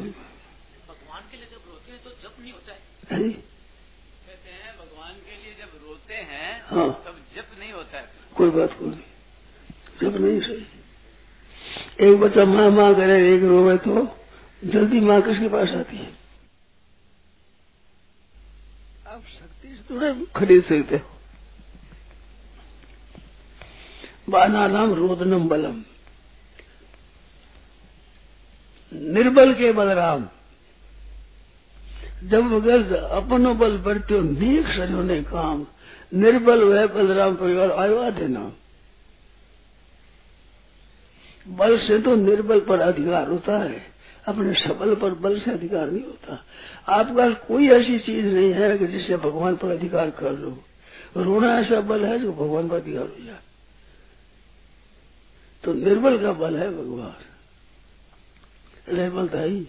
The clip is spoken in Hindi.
भगवान के लिए जब रोते हैं तो जब नहीं होता है? है कहते हैं भगवान के लिए जब रोते हैं हाँ। तब जब नहीं होता है। कोई बात कोई नहीं। जब नहीं सही एक बच्चा माँ माँ करे एक रोवे तो जल्दी माँ किसके पास आती है। आप शक्ति से थोड़ा खरीद सकते हो। बाना नाम रोदनम बलम। निर्बल के बलराम। जब गर्ज अपनो बल बढ़ते नेक सरियो ने काम, निर्बल वह बलराम परिवार आयो देना। बल से तो निर्बल पर अधिकार होता है, अपने सबल पर बल से अधिकार नहीं होता। आपके पास कोई ऐसी चीज़ नहीं है कि जिससे भगवान पर अधिकार कर लो। रोना ऐसा बल है जो भगवान पर अधिकार हो जाए। तो निर्बल का बल है भगवान। निर्बल था ही।